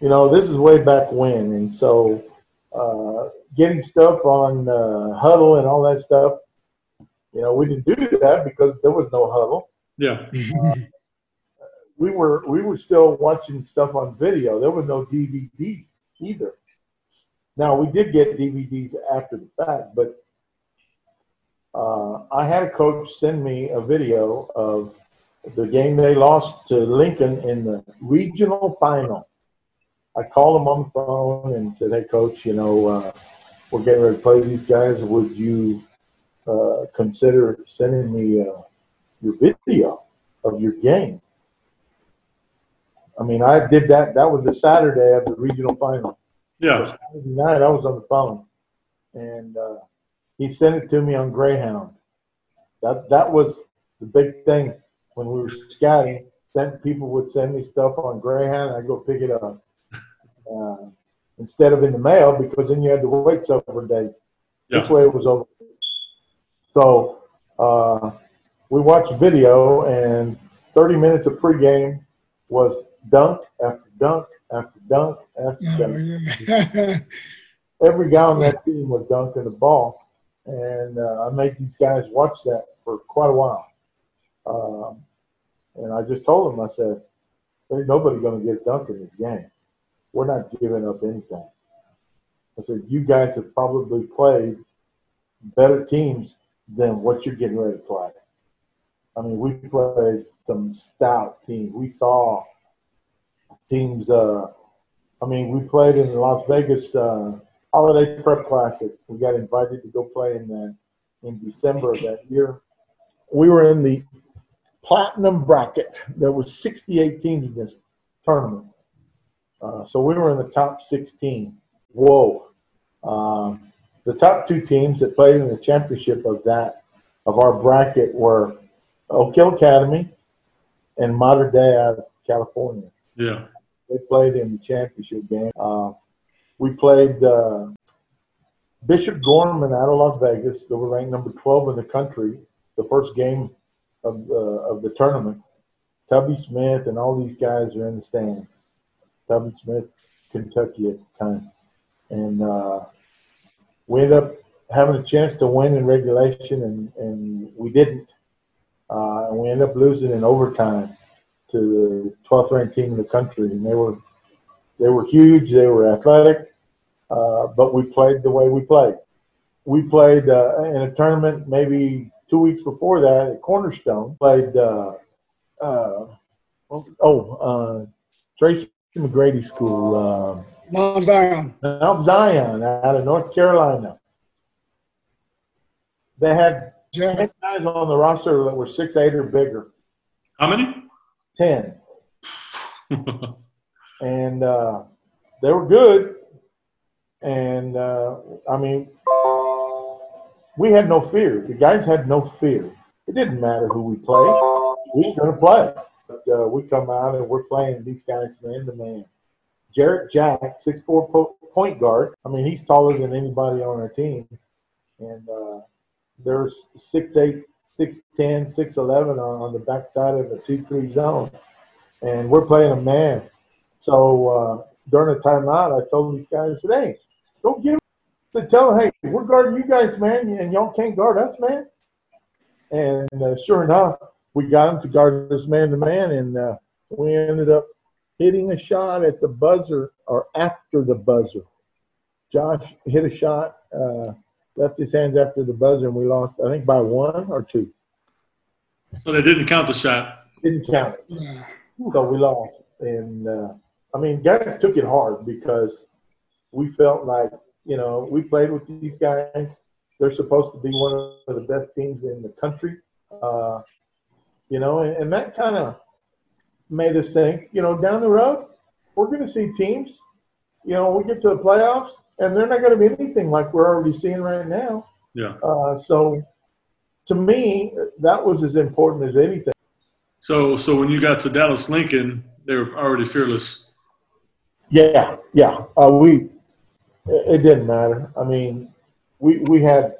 you know, this is way back when, and so uh, getting stuff on uh, Hudl and all that stuff. You know, we didn't do that because there was no Hudl. Yeah. we were we were still watching stuff on video. There was no DVD either. Now we did get DVDs after the fact, but uh, I had a coach send me a video of the game they lost to Lincoln in the regional final. I called him on the phone and said, "Hey, coach, you know uh, we're getting ready to play these guys. Would you uh, consider sending me uh, your video of your game?" I mean, I did that. That was a Saturday of the regional final. Yeah. Saturday night, I was on the phone, and uh, he sent it to me on Greyhound. That that was the big thing when we were scouting. Sent people would send me stuff on Greyhound, and I'd go pick it up uh, instead of in the mail because then you had to wait several days. Yeah. This way, it was over. So uh, we watched video, and 30 minutes of pregame was dunk after dunk after dunk after Oh, dunk yeah. every guy on that team was dunking the ball, and uh, I made these guys watch that for quite a while. Um, and I just told them, I said, "There's nobody going to get dunked in this game. We're not giving up anything." I said, "You guys have probably played better teams than what you're getting ready to play." I mean, we played some stout teams. We saw teams. Uh, I mean, we played in the Las Vegas uh, Holiday Prep Classic. We got invited to go play in that in December of that year. We were in the platinum bracket. There was 68 teams in this tournament, uh, so we were in the top 16. Whoa! Um, the top two teams that played in the championship of that of our bracket were Oak Hill Academy and Mater Dei out of California. Yeah. They played in the championship game. Uh, we played uh, Bishop Gorman out of Las Vegas. They were ranked number 12 in the country. The first game of the of the tournament. Tubby Smith and all these guys are in the stands. Tubby Smith, Kentucky at the time, and uh, we ended up having a chance to win in regulation, and, and we didn't. Uh, and we ended up losing in overtime to the 12th ranked team in the country, and they were they were huge. They were athletic, uh, but we played the way we played. We played uh, in a tournament maybe two weeks before that at Cornerstone. Played uh, uh, oh uh, Tracy McGrady School, uh, Mount Zion. Mount Zion out of North Carolina. They had Jeff, 10 guys on the roster that were six eight or bigger. How many? 10. and uh, they were good. And uh, I mean, we had no fear. The guys had no fear. It didn't matter who we played. We were going to play. But uh, we come out and we're playing these guys man to man. Jarrett Jack, six four po- point guard. I mean, he's taller than anybody on our team. And uh, there's 6'8", 6'10", 6'11", on, on the backside of a 2-3 zone. And we're playing a man. So uh, during the timeout, I told these guys, hey, don't give to tell them, hey, we're guarding you guys, man, and y'all can't guard us, man. And uh, sure enough, we got them to guard us man to man, and uh, we ended up hitting a shot at the buzzer or after the buzzer. Josh hit a shot, uh, left his hands after the buzzer, and we lost, I think, by one or two. so they didn't count the shot. Didn't count it. So we lost. And uh, I mean, guys took it hard because we felt like, you know, we played with these guys. They're supposed to be one of the best teams in the country. Uh, you know, and, and that kind of made us think, you know, down the road, we're going to see teams, you know, we get to the playoffs and they're not going to be anything like we're already seeing right now. Yeah. Uh, so to me, that was as important as anything. So so when you got to Dallas Lincoln, they were already fearless. Yeah, yeah. Uh, we it, didn't matter. I mean, we we had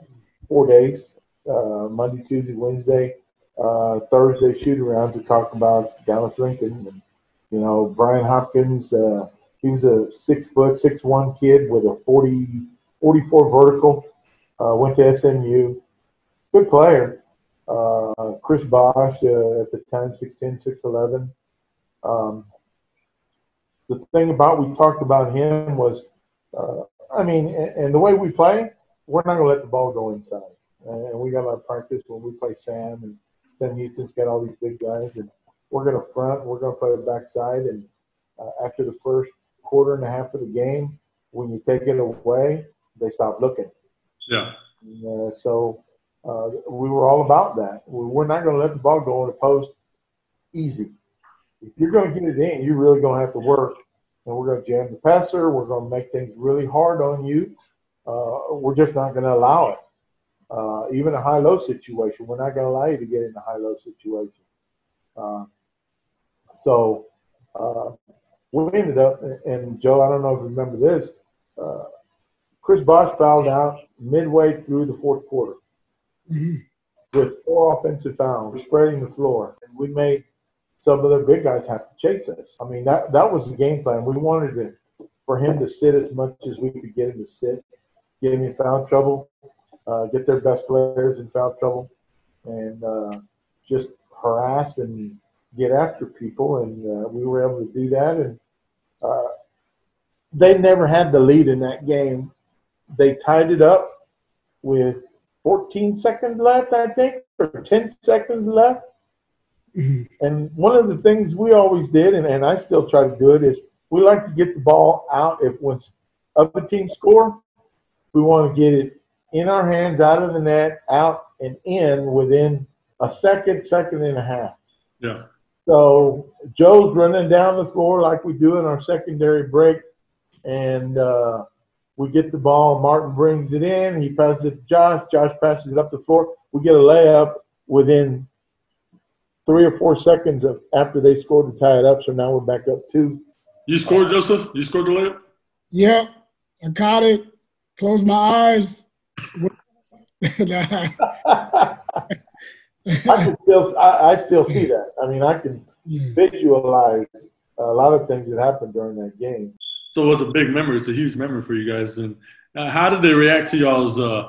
four days: uh, Monday, Tuesday, Wednesday, uh, Thursday shoot around to talk about Dallas Lincoln. And, you know, Brian Hopkins, uh, he was a six foot, six one kid with a 40, 44 vertical. Uh, went to SMU. Good player. Uh, Chris Bosh uh, at the time, 6'10", 6'11". Um, the thing about we talked about him was, I mean, and, and, the way we play, we're not going to let the ball go inside. And we got a lot of practice when we play Sam and Sam Houston's got all these big guys, and we're going to front. We're going to play the backside, and uh, after the first quarter and a half of the game, when you take it away, they stop looking. Yeah. And, uh, so uh, we were all about that. We're not going to let the ball go in the post easy. If you're going to get it in, you're really going to have to work. And we're going to jam the passer. We're going to make things really hard on you. Uh, we're just not going to allow it. Uh, even a high-low situation, we're not going to allow you to get in a high-low situation. Uh, so uh, we ended up, and Joe, I don't know if you remember this, uh, Chris Bosh fouled out midway through the fourth quarter mm-hmm. with four offensive fouls, spreading the floor. And we made some of the big guys have to chase us. I mean, that, that was the game plan. We wanted to, for him to sit as much as we could get him to sit, get him in foul trouble, uh, get their best players in foul trouble, and uh, just harass and get after people. And uh, we were able to do that. And uh, they never had the lead in that game. They tied it up with 14 seconds left, I think, or 10 seconds left. And one of the things we always did, and, and I still try to do it, is we like to get the ball out if once other teams score, we want to get it in our hands, out of the net, out and in within a second, second and a half. Yeah. So Joe's running down the floor like we do in our secondary break, and uh, we get the ball. Martin brings it in. He passes it to Josh. Josh passes it up the floor. We get a layup within three or four seconds of after they scored to tie it up. So now we're back up two. You scored, Joseph? You scored the layup? Yep. I caught it. Closed my eyes. I can still, I, I, still see that. I mean, I can visualize a lot of things that happened during that game. So it was a big memory. It's a huge memory for you guys. And uh, how did they react to y'all's uh,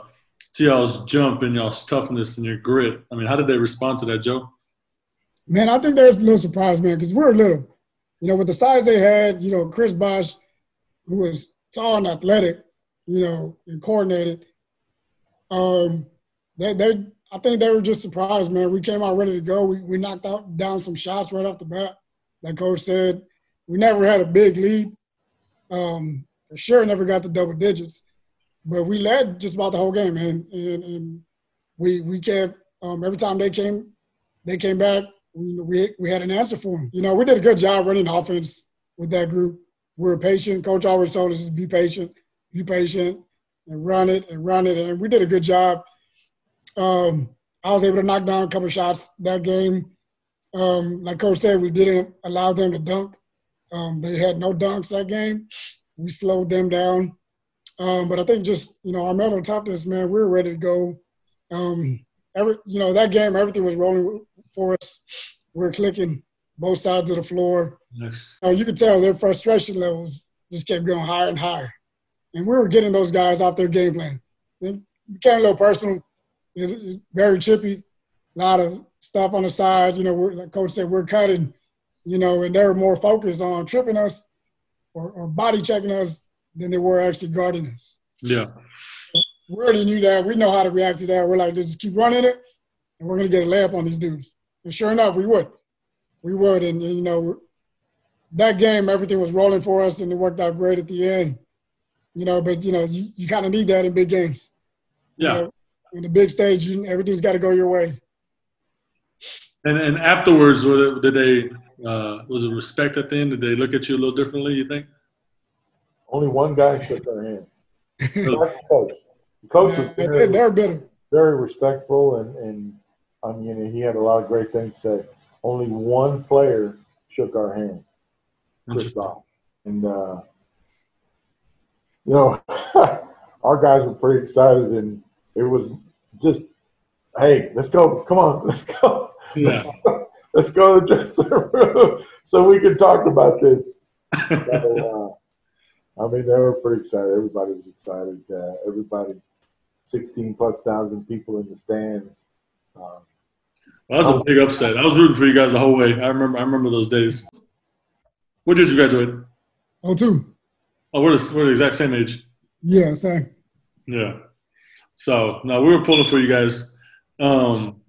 to y'all's jump and y'all's toughness and your grit? I mean, how did they respond to that, Joe? Man, I think there's a little surprise, man, because we're a little. You know, with the size they had, you know, Chris Bosh, who was tall and athletic, you know, and coordinated. Um, they, they, I think they were just surprised, man. We came out ready to go. We, we knocked out down some shots right off the bat. Like Coach said, we never had a big lead. Um, for sure, never got to double digits, but we led just about the whole game, and and, and we we kept um, every time they came, they came back. We, we we had an answer for him. You know, we did a good job running offense with that group. We were patient. Coach always told us to be patient, be patient, and run it and run it, and we did a good job. Um, I was able to knock down a couple shots that game. Um, like Coach said, we didn't allow them to dunk. Um, they had no dunks that game. We slowed them down. Um, but I think just, you know, our mental toughness, man, we were ready to go. Um, every, you know, that game, everything was rolling for us. We are clicking both sides of the floor. Yes. Uh, you could tell their frustration levels just kept going higher and higher. And we were getting those guys off their game plan. It became a little personal. It was very chippy. A lot of stuff on the side. You know, like Coach said, we're cutting – you know, and they were more focused on tripping us or, or body checking us than they were actually guarding us. Yeah. we already knew that. We know how to react to that. We're like, just keep running it, and we're going to get a layup on these dudes. And sure enough, we would. We would. And, and, you know, that game, everything was rolling for us, and it worked out great at the end. You know, but, you know, you, you kind of need that in big games. Yeah. You know, in the big stage, you, everything's got to go your way. And, and afterwards, did they uh, was it respect at the end? Did they look at you a little differently? You think? Only one guy shook their hand. coach. The coach was very, they're bitter. very respectful, and and I mean, he had a lot of great things to say. Only one player shook our hand, Chris Bosh, and uh, you know, our guys were pretty excited, and it was just, hey, let's go, come on, let's go. Yeah. Let's go to the dressing room so we can talk about this. So, uh, I mean, they were pretty excited. Everybody was excited. Uh, everybody, 16 plus thousand people in the stands. Um, Well, that was a big upset. I was rooting for you guys the whole way. I remember. I remember those days. What did you graduate? Oh, two. Oh, we're the, we're the exact same age. Yeah, same. Yeah. So now we were pulling for you guys. Um,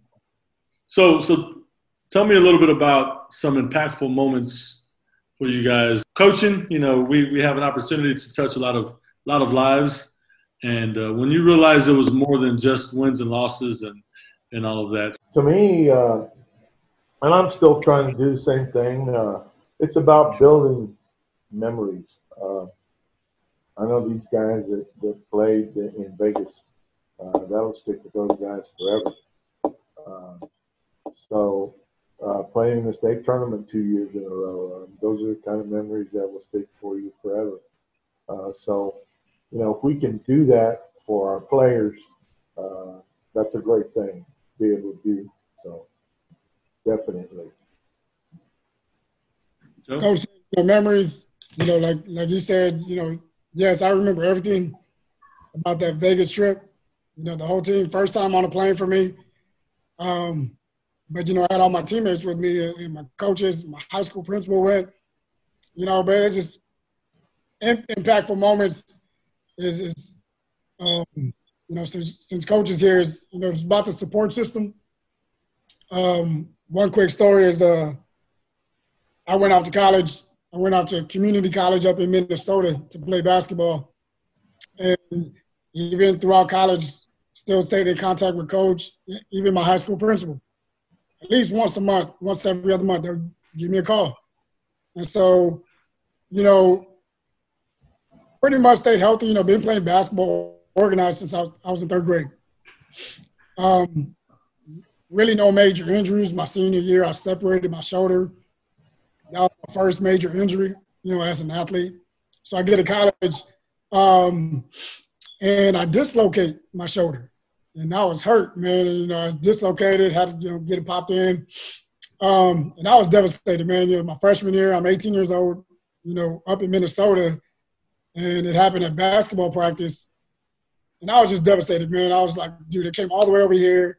so so tell me a little bit about some impactful moments for you guys. Coaching, you know, we, we have an opportunity to touch a lot of a lot of lives, and uh, when you realize it was more than just wins and losses and and all of that. To me, uh, and I'm still trying to do the same thing. Uh, it's about building memories. Uh, I know these guys that, that played in Vegas. Uh, that'll stick with those guys forever. Uh, so, uh, playing in the state tournament two years in a row, um, those are the kind of memories that will stick for you forever. So, you know, if we can do that for our players, that's a great thing be able to do. So, definitely. Joe? Coach, the memories, you know, like like you said, you know, yes, I remember everything about that Vegas trip. You know, the whole team, first time on a plane for me. Um, but you know, I had all my teammates with me and my coaches, my high school principal went. You know, but it's just impactful moments. Is is um, you know, since, since coaches here is you know, it's about the support system. Um, one quick story is uh, I went off to college. I went off to community college up in Minnesota to play basketball, and even throughout college, still stayed in contact with coach, even my high school principal. At least once a month, once every other month, they'll give me a call. And so, you know, pretty much stayed healthy. You know, been playing basketball organized since I was, I was in third grade. Um, really no major injuries. My senior year, I separated my shoulder. That was my first major injury, you know, as an athlete. So I get to college, um, and I dislocate my shoulder, and I was hurt, man. And, you know, I was dislocated, had to, you know, get it popped in, um, and I was devastated, man. You know, my freshman year, I'm 18 years old, you know, up in Minnesota, and it happened at basketball practice, and I was just devastated, man. I was like, dude, it came all the way over here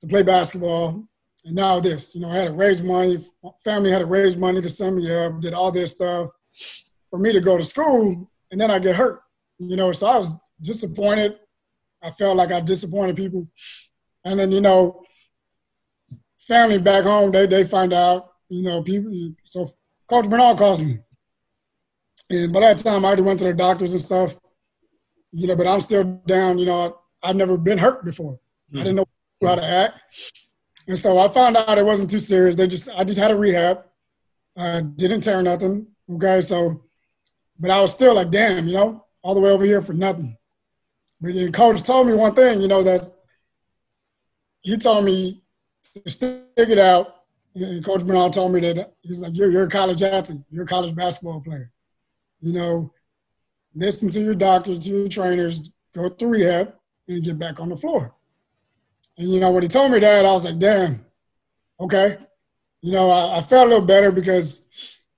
to play basketball. And now this, you know, I had to raise money. Family had to raise money to send me up, did all this stuff for me to go to school, and then I get hurt. You know, so I was disappointed. I felt like I disappointed people. And then, you know, family back home, they they find out, you know, people so Coach Bernal calls me. And by that time I already went to the doctors and stuff. You know, but I'm still down, you know, I've never been hurt before. I didn't know hmm. how to act. And so I found out it wasn't too serious. They just I just had a rehab. I didn't tear nothing. Okay, so but I was still like, damn, you know, all the way over here for nothing. But the coach told me one thing, you know, that he told me to stick it out. And Coach Bernal told me that he's like, you're, you're a college athlete, you're a college basketball player. You know, listen to your doctors, to your trainers, go through rehab, and get back on the floor. And you know, when he told me that, I was like, damn, okay. You know, I, I felt a little better because,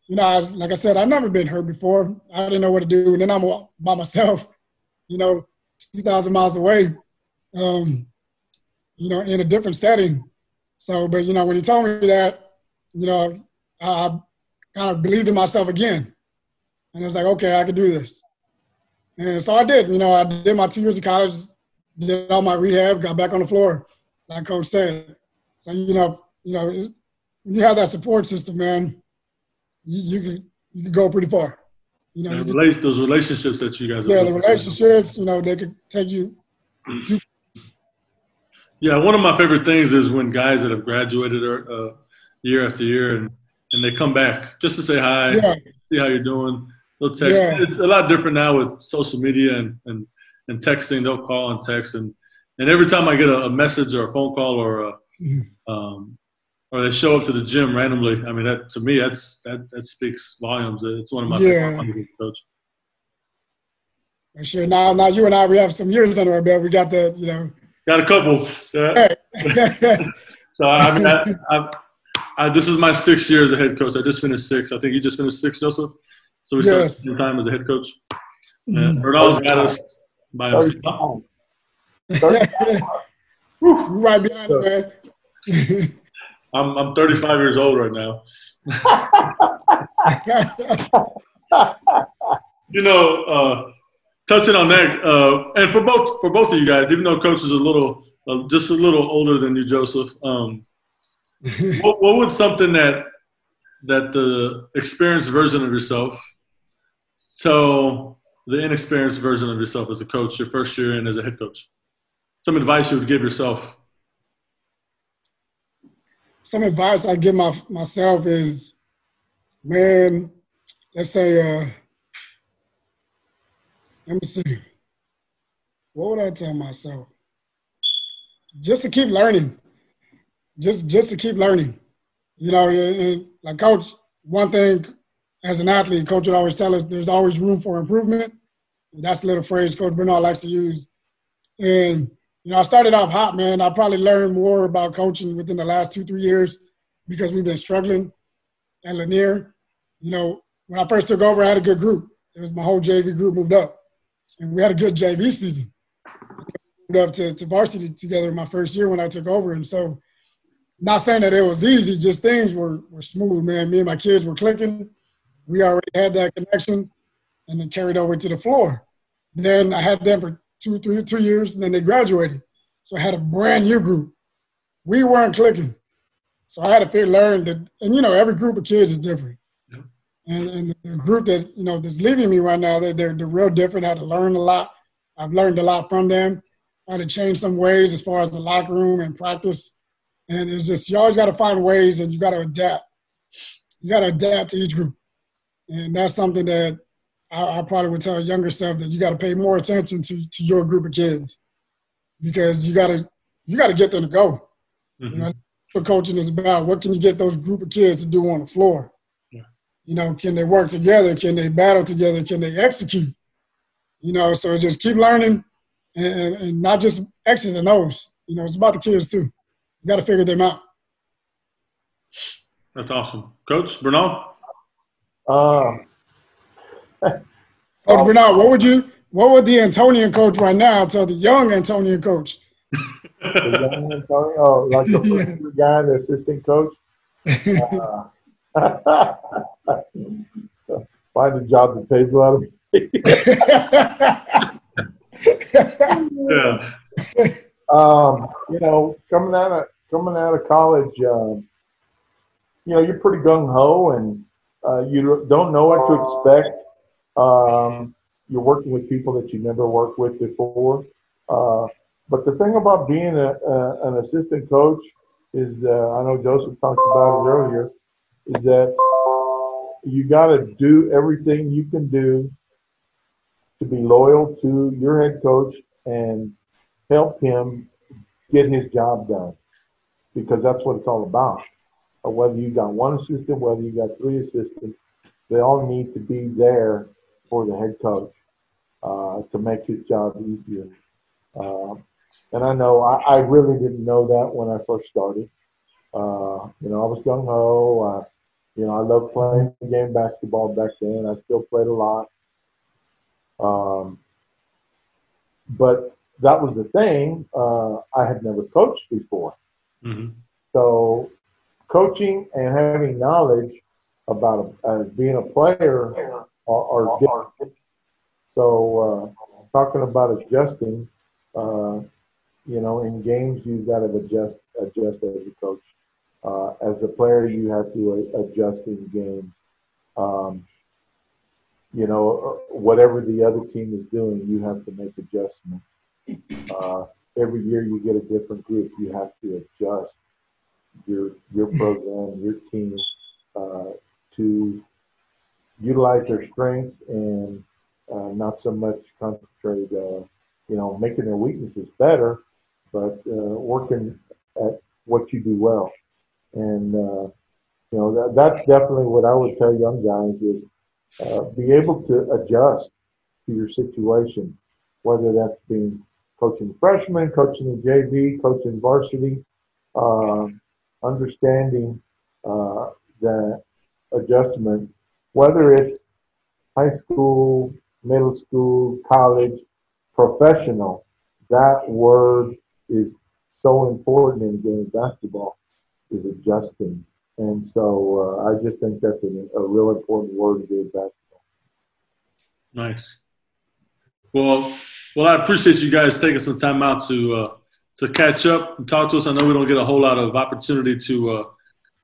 you know, I was, like I said, I've never been hurt before. I didn't know what to do. And then I'm by myself, you know, 2,000 miles away, um, you know, in a different setting. So, but, you know, when he told me that, you know, I kind of believed in myself again. And I was like, okay, I can do this. And so I did. You know, I did my two years of college, did all my rehab, got back on the floor, like Coach said. So you know, you know, when you have that support system, man, you, you can you can go pretty far. You know, you relate, those relationships that you guys. have yeah, the relationships, you know, they could take you. Yeah, one of my favorite things is when guys that have graduated uh, year after year and, and they come back just to say hi, Yeah. see how you're doing. They'll text. Yeah. It's a lot different now with social media and, and, and texting. They'll call and text. And, and every time I get a, a message or a phone call or a, Mhm. um, or they show up to the gym randomly, I mean, that to me, that's that, that speaks volumes. It's one of my Yeah. favorite coach. For sure. Now, now you and I, we have some years under our belt. We got the, you know, Got a couple. Yeah. So I mean, I, I, I, this is my sixth year as a head coach. I just finished six. I think you just finished six, Joseph. So we started Yes. the time as a head coach. Mm-hmm. And Bernal's got us by himself. You're right behind it, man. I'm I'm 35 years old right now. You know, uh, touching on that, uh, and for both for both of you guys, even though Coach is a little uh, just a little older than you, Joseph. Um, what, what would something that that the experienced version of yourself tell the inexperienced version of yourself as a coach, your first year in as a head coach? Some advice you would give yourself. Some advice I give my, myself is, man, let's say, uh, let me see. What would I tell myself? Just to keep learning. Just just to keep learning. You know, like coach, one thing as an athlete, coach would always tell us there's always room for improvement. That's the little phrase Coach Bernal likes to use. And you know, I started off hot, man. I probably learned more about coaching within the last two, three years because we've been struggling at Lanier. You know, when I first took over, I had a good group. It was my whole JV group moved up. And we had a good JV season. Moved up to, to varsity together my first year when I took over. And so, not saying that it was easy, just things were, were smooth, man. Me and my kids were clicking. We already had that connection and then carried over to the floor. Then I had them for two, three, two years, and then they graduated. So I had a brand new group. We weren't clicking. So I had to figure, learn that, and you know, every group of kids is different. Yeah. And, and the group that, you know, that's leaving me right now, they're, they're, they're real different. I had to learn a lot. I've learned a lot from them. I had to change some ways as far as the locker room and practice. And it's just, you always got to find ways and you got to adapt. You got to adapt to each group. And that's something that I, I probably would tell younger self that you got to pay more attention to, to your group of kids because you got to you got to get them to go. Mhm. You know, that's what coaching is about. What can you get those group of kids to do on the floor? Yeah. You know, can they work together? Can they battle together? Can they execute? You know, so just keep learning and, and, and not just X's and O's. You know, it's about the kids too. You got to figure them out. That's awesome, Coach Bernal. Um, Coach Bernal, what would you, what would the Antonian coach right now tell the young Antonian coach? the young Antonio, oh, like the first year guy, the assistant coach. Uh, find a job that pays a lot of money. Yeah. um, you know, coming out of coming out of college, um, you know, you're pretty gung ho, and uh, you don't know what to expect. Um, you're working with people that you never worked with before. Uh, but the thing about being a, a, an assistant coach is, uh, I know Joseph talked about it earlier, is that you got to do everything you can do to be loyal to your head coach and help him get his job done because that's what it's all about. Uh, whether you got one assistant, whether you got three assistants, they all need to be there for the head coach uh, to make his job easier. Uh, and I know I, I really didn't know that when I first started. Uh, you know, I was gung ho. You know, I loved playing game basketball back then. I still played a lot. Um, but that was the thing. Uh, I had never coached before. hmm So coaching and having knowledge about uh, being a player are, are different. So uh, talking about adjusting, uh, you know, in games you've got to adjust adjust as a coach. Uh, as a player, you have to uh, adjust in games. Um, you know, whatever the other team is doing, you have to make adjustments. Uh, every year you get a different group, you have to adjust your your program, your team, uh, to utilize their strengths and uh, not so much concentrate, uh, you know, making their weaknesses better, but uh, working at what you do well. And uh, you know that, that's definitely what I would tell young guys is uh, be able to adjust to your situation, whether that's being coaching freshmen, coaching the JV, coaching varsity. Uh, understanding uh, that adjustment, whether it's high school, middle school, college, professional, that word is so important in game basketball is adjusting. And so uh, I just think that's a, a real important word in game basketball. Nice. Well, well, I appreciate you guys taking some time out to uh, to catch up and talk to us. I know we don't get a whole lot of opportunity to uh,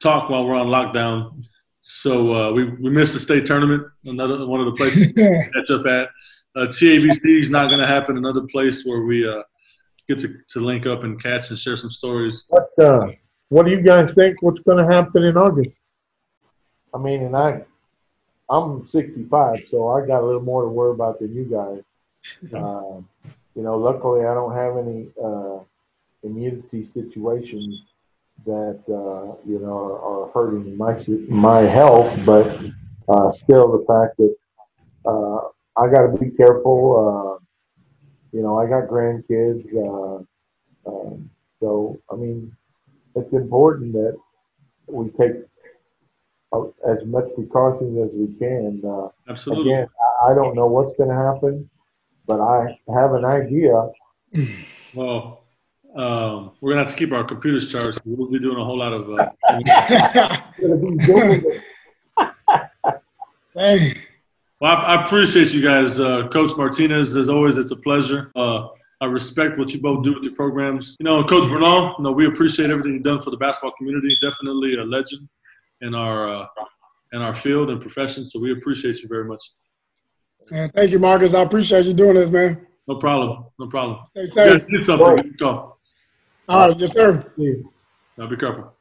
talk while we're on lockdown. So uh, we we missed the state tournament, another one of the places to catch up at. Uh, TABC is not going to happen. Another place where we uh, get to, to link up and catch and share some stories. What uh, What do you guys think? What's going to happen in August? I mean, and I, I'm 65, so I got a little more to worry about than you guys. Uh, you know, luckily I don't have any uh, immunity situations that uh, you know are, are, hurting my my health, but uh, still the fact that uh, I got to be careful. Uh, you know, I got grandkids, um, so I mean, it's important that we take as much precautions as we can. Absolutely. Again, I don't know what's going to happen but I have an idea. Well, um, we're gonna have to keep our computers charged. We'll be doing a whole lot of. Uh, hey. Well, I, I, appreciate you guys, uh, Coach Martinez. As always, it's a pleasure. Uh, I respect what you both do with your programs. You know, Coach Bernal, you know, we appreciate everything you've done for the basketball community. Definitely a legend in our uh, in our field and profession. So we appreciate you very much. Man, thank you, Marcus. I appreciate you doing this, man. No problem. No problem. Stay safe. You something. Go. All right. Yes, sir. Now be careful.